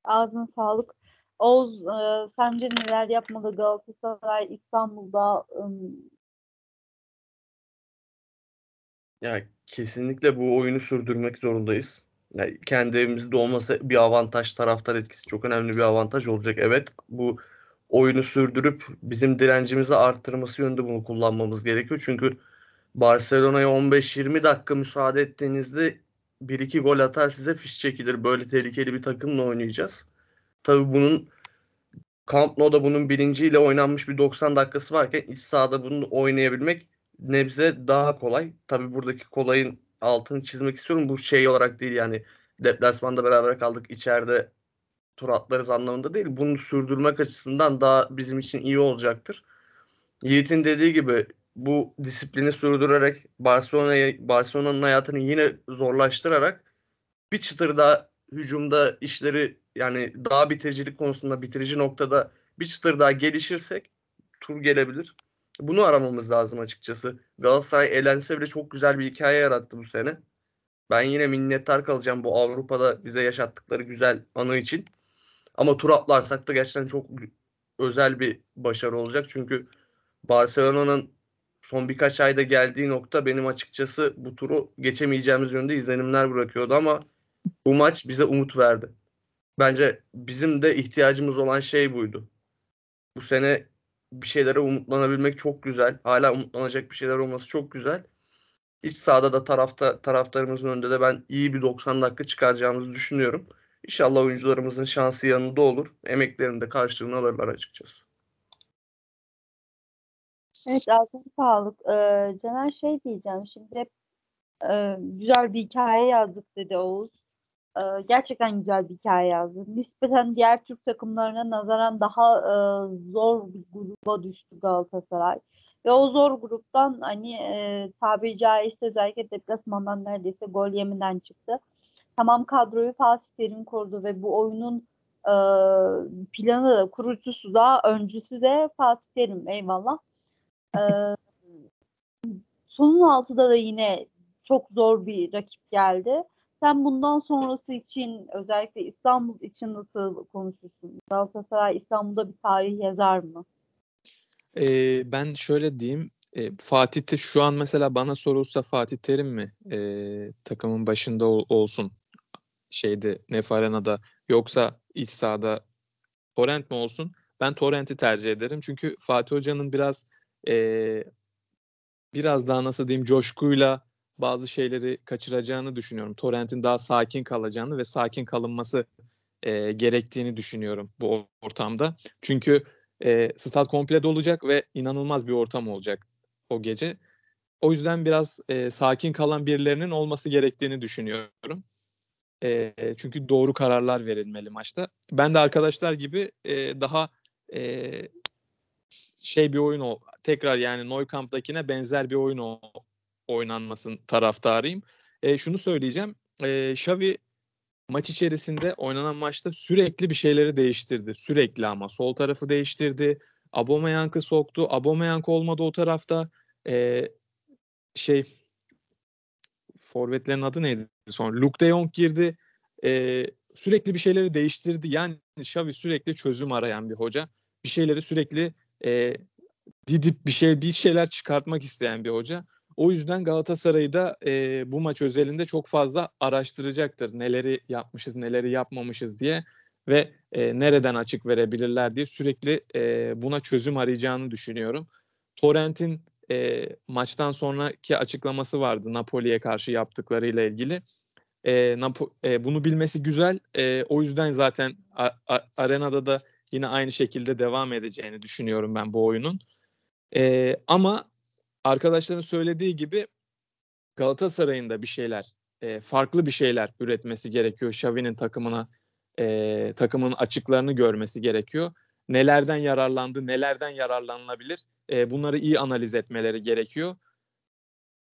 Ağzına sağlık. Oğuz e, sence neler yapmalı Galatasaray İstanbul'da ım, Ya kesinlikle bu oyunu sürdürmek zorundayız. Yani kendi evimizde olması bir avantaj, taraftar etkisi çok önemli bir avantaj olacak. Evet, bu oyunu sürdürüp bizim direncimizi arttırması yönünde bunu kullanmamız gerekiyor. Çünkü Barcelona'ya 15-20 dakika müsaade ettiğinizde 1-2 gol atar size fiş çekilir. Böyle tehlikeli bir takımla oynayacağız. Tabii bunun Camp Nou'da bunun bilinciyle oynanmış bir 90 dakikası varken iç sahada bunu oynayabilmek nebze daha kolay. Tabii buradaki kolayın altını çizmek istiyorum. Bu şey olarak değil yani deplasmanda beraber kaldık içeride tur atlarız anlamında değil. Bunu sürdürmek açısından daha bizim için iyi olacaktır. Yiğit'in dediği gibi bu disiplini sürdürerek Barcelona'yı Barcelona'nın hayatını yine zorlaştırarak bir çıtır daha hücumda işleri yani daha bitiricilik konusunda bitirici noktada bir çıtır daha gelişirsek tur gelebilir. Bunu aramamız lazım açıkçası. Galatasaray elense bile çok güzel bir hikaye yarattı bu sene. Ben yine minnettar kalacağım bu Avrupa'da bize yaşattıkları güzel anı için. Ama tur atlarsak da gerçekten çok özel bir başarı olacak. Çünkü Barcelona'nın son birkaç ayda geldiği nokta benim açıkçası bu turu geçemeyeceğimiz yönde izlenimler bırakıyordu ama bu maç bize umut verdi. Bence bizim de ihtiyacımız olan şey buydu. Bu sene bir şeylere umutlanabilmek çok güzel. Hala umutlanacak bir şeyler olması çok güzel. İç sahada da tarafta taraftarımızın önünde de ben iyi bir 90 dakika çıkaracağımızı düşünüyorum. İnşallah oyuncularımızın şansı yanında olur. Emeklerinin de karşılığını alırlar açıkçası. Evet ağzına sağlık. Ee, Caner şey diyeceğim şimdi hep e, güzel bir hikaye yazdık dedi Oğuz. Ee, gerçekten güzel bir hikaye yazdı. Nispeten diğer Türk takımlarına nazaran daha e, zor bir gruba düştü Galatasaray. Ve o zor gruptan hani e, tabiri caizse özellikle deplasmandan neredeyse gol yemeden çıktı. Tamam kadroyu Fatih Terim kurdu ve bu oyunun e, planı da kurucusu da öncüsü de Fatih Terim eyvallah. Sonun altıda da yine çok zor bir rakip geldi. Sen bundan sonrası için özellikle İstanbul için nasıl konuşursun? Galatasaray İstanbul'da bir tarih yazar mı? Ee, ben şöyle diyeyim. E, Fatih şu an mesela bana sorulsa Fatih Terim mi e, takımın başında ol- olsun şeyde Nef Arena'da yoksa iç sahada Torrent mi olsun? Ben Torrent'i tercih ederim. Çünkü Fatih Hoca'nın biraz e, biraz daha nasıl diyeyim coşkuyla bazı şeyleri kaçıracağını düşünüyorum. Torrent'in daha sakin kalacağını ve sakin kalınması e, gerektiğini düşünüyorum bu ortamda. Çünkü e, stat komple dolacak ve inanılmaz bir ortam olacak o gece. O yüzden biraz e, sakin kalan birilerinin olması gerektiğini düşünüyorum. E, çünkü doğru kararlar verilmeli maçta. Ben de arkadaşlar gibi e, daha e, şey bir oyun tekrar yani Neukamp'takine benzer bir oyun o oynanmasın taraftarıyım. E, şunu söyleyeceğim. E, Xavi maç içerisinde oynanan maçta sürekli bir şeyleri değiştirdi. Sürekli ama sol tarafı değiştirdi. Aubameyang'ı soktu. Aubameyang olmadı o tarafta. E, şey forvetlerin adı neydi? Sonra Luke de Jong girdi. E, sürekli bir şeyleri değiştirdi. Yani Xavi sürekli çözüm arayan bir hoca. Bir şeyleri sürekli e, didip bir şey bir şeyler çıkartmak isteyen bir hoca. O yüzden Galatasaray'ı da e, bu maç özelinde çok fazla araştıracaktır. Neleri yapmışız, neleri yapmamışız diye ve e, nereden açık verebilirler diye sürekli e, buna çözüm arayacağını düşünüyorum. Torrent'in e, maçtan sonraki açıklaması vardı Napoli'ye karşı yaptıklarıyla ilgili. E, Napo- e, bunu bilmesi güzel. E, o yüzden zaten a- a- arenada da yine aynı şekilde devam edeceğini düşünüyorum ben bu oyunun. E, ama arkadaşların söylediği gibi Galatasaray'ın da bir şeyler, e, farklı bir şeyler üretmesi gerekiyor. Xavi'nin takımına, e, takımın açıklarını görmesi gerekiyor. Nelerden yararlandı, nelerden yararlanılabilir e, bunları iyi analiz etmeleri gerekiyor.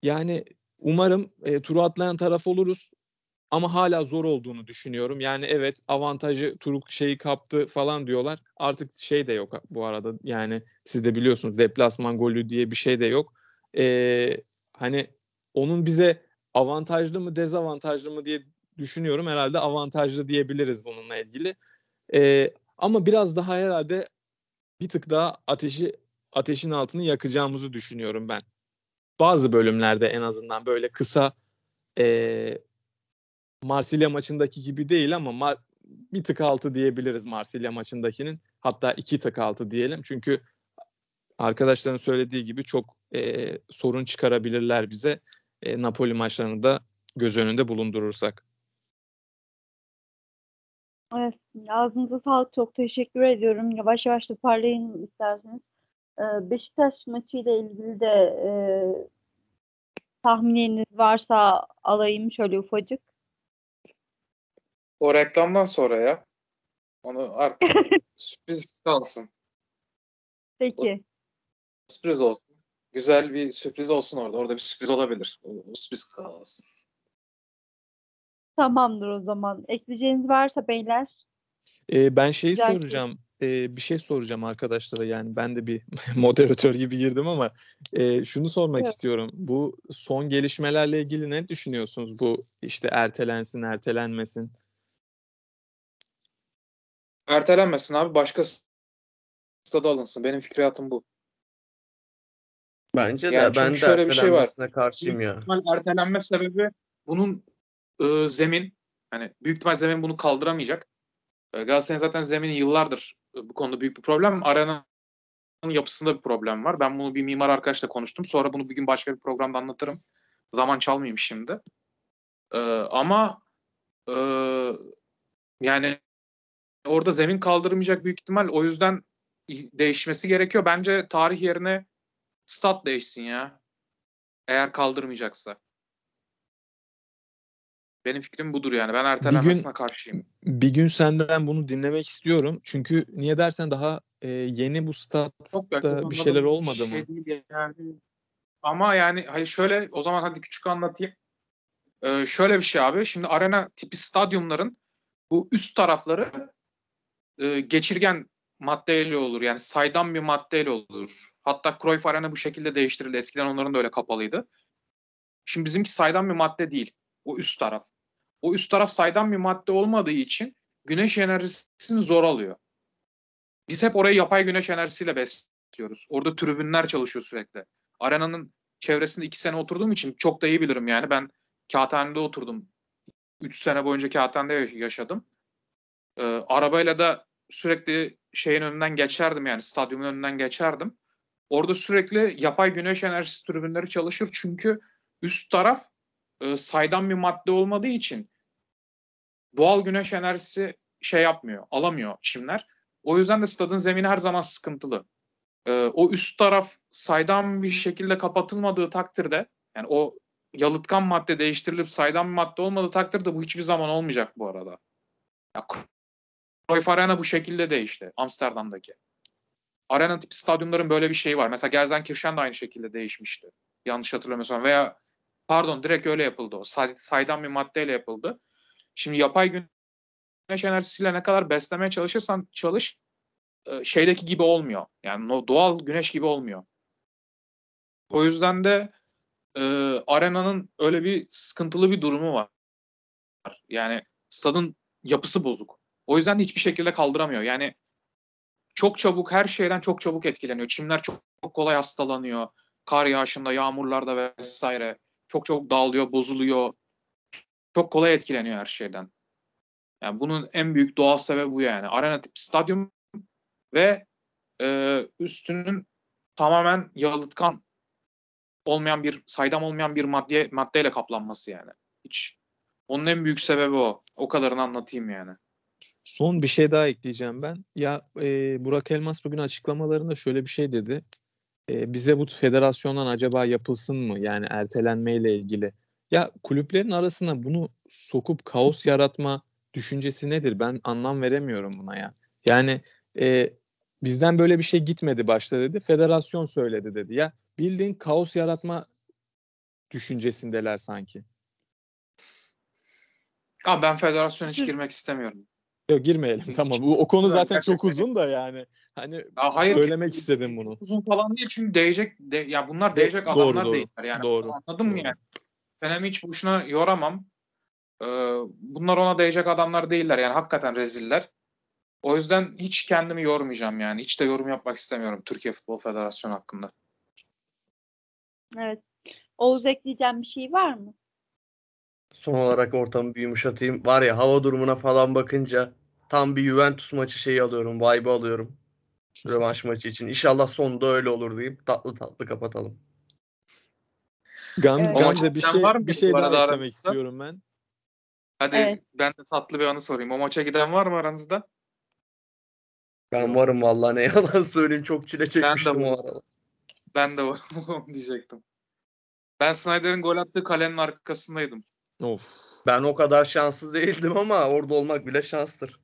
Yani umarım e, turu atlayan taraf oluruz ama hala zor olduğunu düşünüyorum. Yani evet avantajı Turuk şeyi kaptı falan diyorlar. Artık şey de yok bu arada. Yani siz de biliyorsunuz deplasman golü diye bir şey de yok. Ee, hani onun bize avantajlı mı dezavantajlı mı diye düşünüyorum. Herhalde avantajlı diyebiliriz bununla ilgili. Ee, ama biraz daha herhalde bir tık daha ateşi ateşin altını yakacağımızı düşünüyorum ben. Bazı bölümlerde en azından böyle kısa e, Marsilya maçındaki gibi değil ama Mar- bir tık altı diyebiliriz Marsilya maçındakinin. Hatta iki tık altı diyelim. Çünkü arkadaşların söylediği gibi çok e, sorun çıkarabilirler bize. E, Napoli maçlarını da göz önünde bulundurursak. Evet, ağzınıza sağlık. Çok teşekkür ediyorum. Yavaş yavaş toparlayın isterseniz. Ee, Beşiktaş maçıyla ilgili de e, tahmininiz varsa alayım şöyle ufacık. O reklamdan sonra ya. Onu artık sürpriz kalsın. Peki. Sürpriz olsun. Güzel bir sürpriz olsun orada. Orada bir sürpriz olabilir. O, o sürpriz kalsın. Tamamdır o zaman. Ekleyeceğiniz varsa beyler. E, ben şeyi Güzel soracağım. E, bir şey soracağım arkadaşlara. Yani ben de bir moderatör gibi girdim ama e, şunu sormak Evet. istiyorum. Bu son gelişmelerle ilgili ne düşünüyorsunuz? Bu işte ertelensin, ertelenmesin. Ertelenmesin abi. Başka stada alınsın. Benim fikriyatım bu. Bence de Yani ben de şöyle bir şey var. karşıyım ya. Büyük ertelenme sebebi bunun e, zemin hani büyük ihtimal zemin bunu kaldıramayacak. E, Galatasaray'ın zaten zemini yıllardır e, bu konuda büyük bir problem. Arenanın yapısında bir problem var. Ben bunu bir mimar arkadaşla konuştum. Sonra bunu bir gün başka bir programda anlatırım. Zaman çalmayayım şimdi. E, ama e, yani orada zemin kaldırmayacak büyük ihtimal. O yüzden değişmesi gerekiyor. Bence tarih yerine stat değişsin ya. Eğer kaldırmayacaksa. Benim fikrim budur yani. Ben ertelenmesine karşıyım. Bir gün senden bunu dinlemek istiyorum. Çünkü niye dersen daha e, yeni bu statta bir şeyler olmadı şey mı? değil yani. Ama yani hayır şöyle o zaman hadi küçük anlatayım. Ee, şöyle bir şey abi. Şimdi arena tipi stadyumların bu üst tarafları e, geçirgen maddeyle olur. Yani saydam bir maddeyle olur. Hatta Cruyff Arena bu şekilde değiştirildi. Eskiden onların da öyle kapalıydı. Şimdi bizimki saydam bir madde değil. O üst taraf. O üst taraf saydam bir madde olmadığı için güneş enerjisini zor alıyor. Biz hep orayı yapay güneş enerjisiyle besliyoruz. Orada tribünler çalışıyor sürekli. Arenanın çevresinde iki sene oturduğum için çok da iyi bilirim yani. Ben kağıthanede oturdum. Üç sene boyunca kağıthanede yaş- yaşadım. Ee, arabayla da sürekli şeyin önünden geçerdim yani stadyumun önünden geçerdim. Orada sürekli yapay güneş enerjisi tribünleri çalışır çünkü üst taraf e, saydam bir madde olmadığı için doğal güneş enerjisi şey yapmıyor, alamıyor çimler. O yüzden de stadın zemini her zaman sıkıntılı. Ee, o üst taraf saydam bir şekilde kapatılmadığı takdirde yani o yalıtkan madde değiştirilip saydam bir madde olmadığı takdirde bu hiçbir zaman olmayacak bu arada. Ya, Cruyff Arena bu şekilde değişti Amsterdam'daki. Arena tipi stadyumların böyle bir şeyi var. Mesela Gelsenkirchen de aynı şekilde değişmişti. Yanlış hatırlamıyorsam veya pardon direkt öyle yapıldı o. Say, saydam bir maddeyle yapıldı. Şimdi yapay güneş enerjisiyle ne kadar beslemeye çalışırsan çalış e, şeydeki gibi olmuyor. Yani doğal güneş gibi olmuyor. O yüzden de e, arenanın öyle bir sıkıntılı bir durumu var. Yani stadın yapısı bozuk. O yüzden de hiçbir şekilde kaldıramıyor. Yani çok çabuk her şeyden çok çabuk etkileniyor. Çimler çok, çok kolay hastalanıyor. Kar yağışında, yağmurlarda vesaire. Çok çabuk dağılıyor, bozuluyor. Çok kolay etkileniyor her şeyden. Yani bunun en büyük doğal sebebi bu yani. Arena tip stadyum ve e, üstünün tamamen yalıtkan olmayan bir saydam olmayan bir madde maddeyle kaplanması yani. Hiç onun en büyük sebebi o. O kadarını anlatayım yani. Son bir şey daha ekleyeceğim ben. Ya e, Burak Elmas bugün açıklamalarında şöyle bir şey dedi. E, bize bu federasyondan acaba yapılsın mı? Yani ertelenmeyle ilgili. Ya kulüplerin arasına bunu sokup kaos yaratma düşüncesi nedir? Ben anlam veremiyorum buna ya. Yani e, bizden böyle bir şey gitmedi başta dedi. Federasyon söyledi dedi. Ya bildiğin kaos yaratma düşüncesindeler sanki. Ama ben federasyona hiç girmek istemiyorum. Yok girmeyelim tamam. Bu, o konu zaten çok uzun da yani. Hani Ya hayır söylemek istedim bunu. uzun falan değil çünkü değecek de, ya bunlar değecek doğru, adamlar doğru. değiller yani. Doğru. Anladın mı Doğru. yani? Ben hem hiç boşuna yoramam. Ee, bunlar ona değecek adamlar değiller yani hakikaten reziller. O yüzden hiç kendimi yormayacağım yani. Hiç de yorum yapmak istemiyorum Türkiye Futbol Federasyonu hakkında. Evet. Oğuz ekleyeceğim bir şey var mı? Son olarak ortamı bir yumuşatayım. Var ya hava durumuna falan bakınca tam bir Juventus maçı şeyi alıyorum. Vibe alıyorum. Rövanş maçı için. İnşallah sonunda öyle olur diyeyim. Tatlı tatlı kapatalım. Gamze, Evet. Gamze maçı bir şey var mı bir şey daha eklemek aranızda? istiyorum ben. Hadi Evet. ben de tatlı bir anı sorayım. O maça giden var mı aranızda? Ben varım vallahi ne yalan söyleyeyim. Çok çile çekmiştim varım. o arada. Ben de varım diyecektim. Ben Snyder'in gol attığı kalenin arkasındaydım. Of. Ben o kadar şanslı değildim ama orada olmak bile şanstır.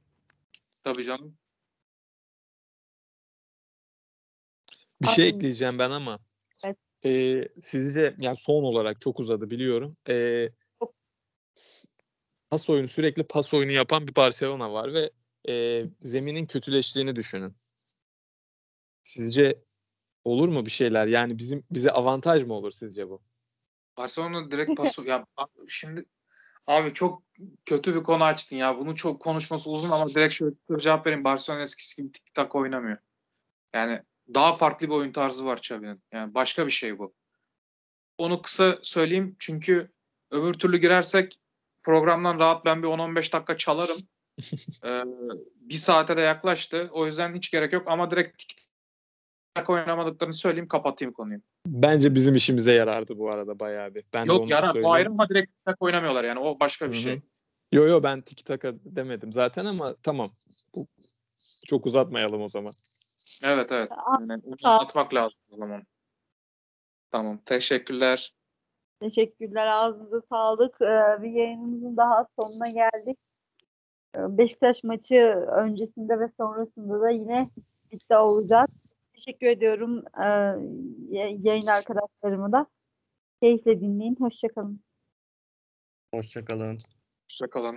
Tabii canım. Bir şey ekleyeceğim ben ama. Evet. Ee, sizce yani son olarak çok uzadı biliyorum. Ee, pas oyunu sürekli pas oyunu yapan bir Barcelona var ve e, zeminin kötüleştiğini düşünün. Sizce olur mu bir şeyler? Yani bizim bize avantaj mı olur sizce bu? Barcelona direkt pas ya şimdi abi çok kötü bir konu açtın ya. Bunu çok konuşması uzun ama direkt şöyle bir cevap vereyim. Barcelona eskisi gibi tik tak oynamıyor. Yani daha farklı bir oyun tarzı var Xavi'nin. Yani başka bir şey bu. Onu kısa söyleyeyim çünkü öbür türlü girersek programdan rahat ben bir 10-15 dakika çalarım. Ee, bir saate de yaklaştı. O yüzden hiç gerek yok ama direkt tik tak oynamadıklarını söyleyeyim kapatayım konuyu. Bence bizim işimize yarardı bu arada bayağı bir. Ben Yok yarar. Bu söyleyeyim. ayrı ama direkt tak oynamıyorlar yani. O başka bir Hı hı. şey. Yo yo ben tiki taka demedim zaten ama tamam. Bu, çok uzatmayalım o zaman. Evet evet. Yani atmak lazım o zaman. Tamam. Teşekkürler. Teşekkürler. Ağzınıza sağlık. Ee, bir yayınımızın daha sonuna geldik. Ee, Beşiktaş maçı öncesinde ve sonrasında da yine birlikte olacağız. Teşekkür ediyorum y- yayın arkadaşlarımı da. Keyifle dinleyin. Hoşçakalın. Hoşçakalın. Hoşçakalın.